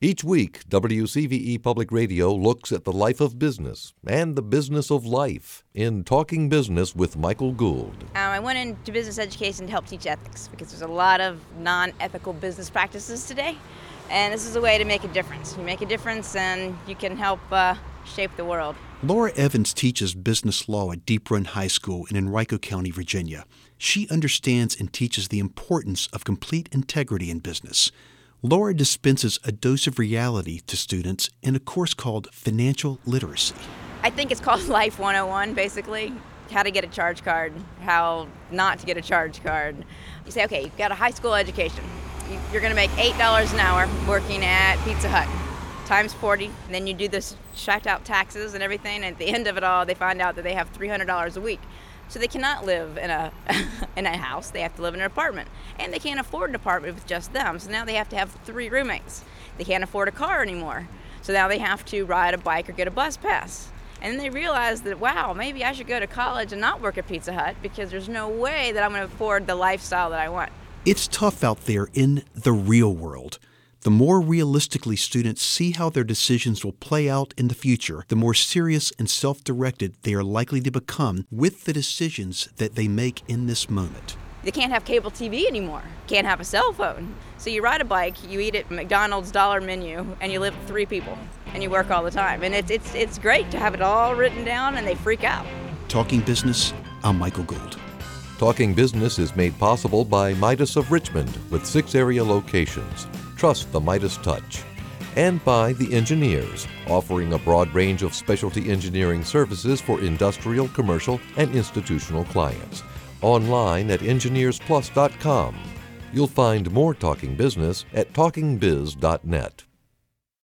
Each week, WCVE Public Radio looks at the life of business and the business of life in Talking Business with Michael Gould. Um, I went into business education to help teach ethics because there's a lot of non ethical business practices today. And this is a way to make a difference. You make a difference and you can help uh, shape the world. Laura Evans teaches business law at Deep Run High School in Henrico County, Virginia. She understands and teaches the importance of complete integrity in business. Laura dispenses a dose of reality to students in a course called Financial Literacy. I think it's called Life 101, basically. How to get a charge card, how not to get a charge card. You say, okay, you've got a high school education. You're going to make $8 an hour working at Pizza Hut times 40. And then you do this shacked out taxes and everything. And at the end of it all, they find out that they have $300 a week. So they cannot live in a in a house. They have to live in an apartment, and they can't afford an apartment with just them. So now they have to have three roommates. They can't afford a car anymore. So now they have to ride a bike or get a bus pass. And then they realize that wow, maybe I should go to college and not work at Pizza Hut because there's no way that I'm going to afford the lifestyle that I want. It's tough out there in the real world. The more realistically students see how their decisions will play out in the future, the more serious and self directed they are likely to become with the decisions that they make in this moment. They can't have cable TV anymore, can't have a cell phone. So you ride a bike, you eat at McDonald's dollar menu, and you live with three people, and you work all the time. And it's, it's, it's great to have it all written down, and they freak out. Talking Business, I'm Michael Gould. Talking Business is made possible by Midas of Richmond with six area locations. Trust the Midas touch. And by The Engineers, offering a broad range of specialty engineering services for industrial, commercial, and institutional clients. Online at engineersplus.com. You'll find more Talking Business at talkingbiz.net.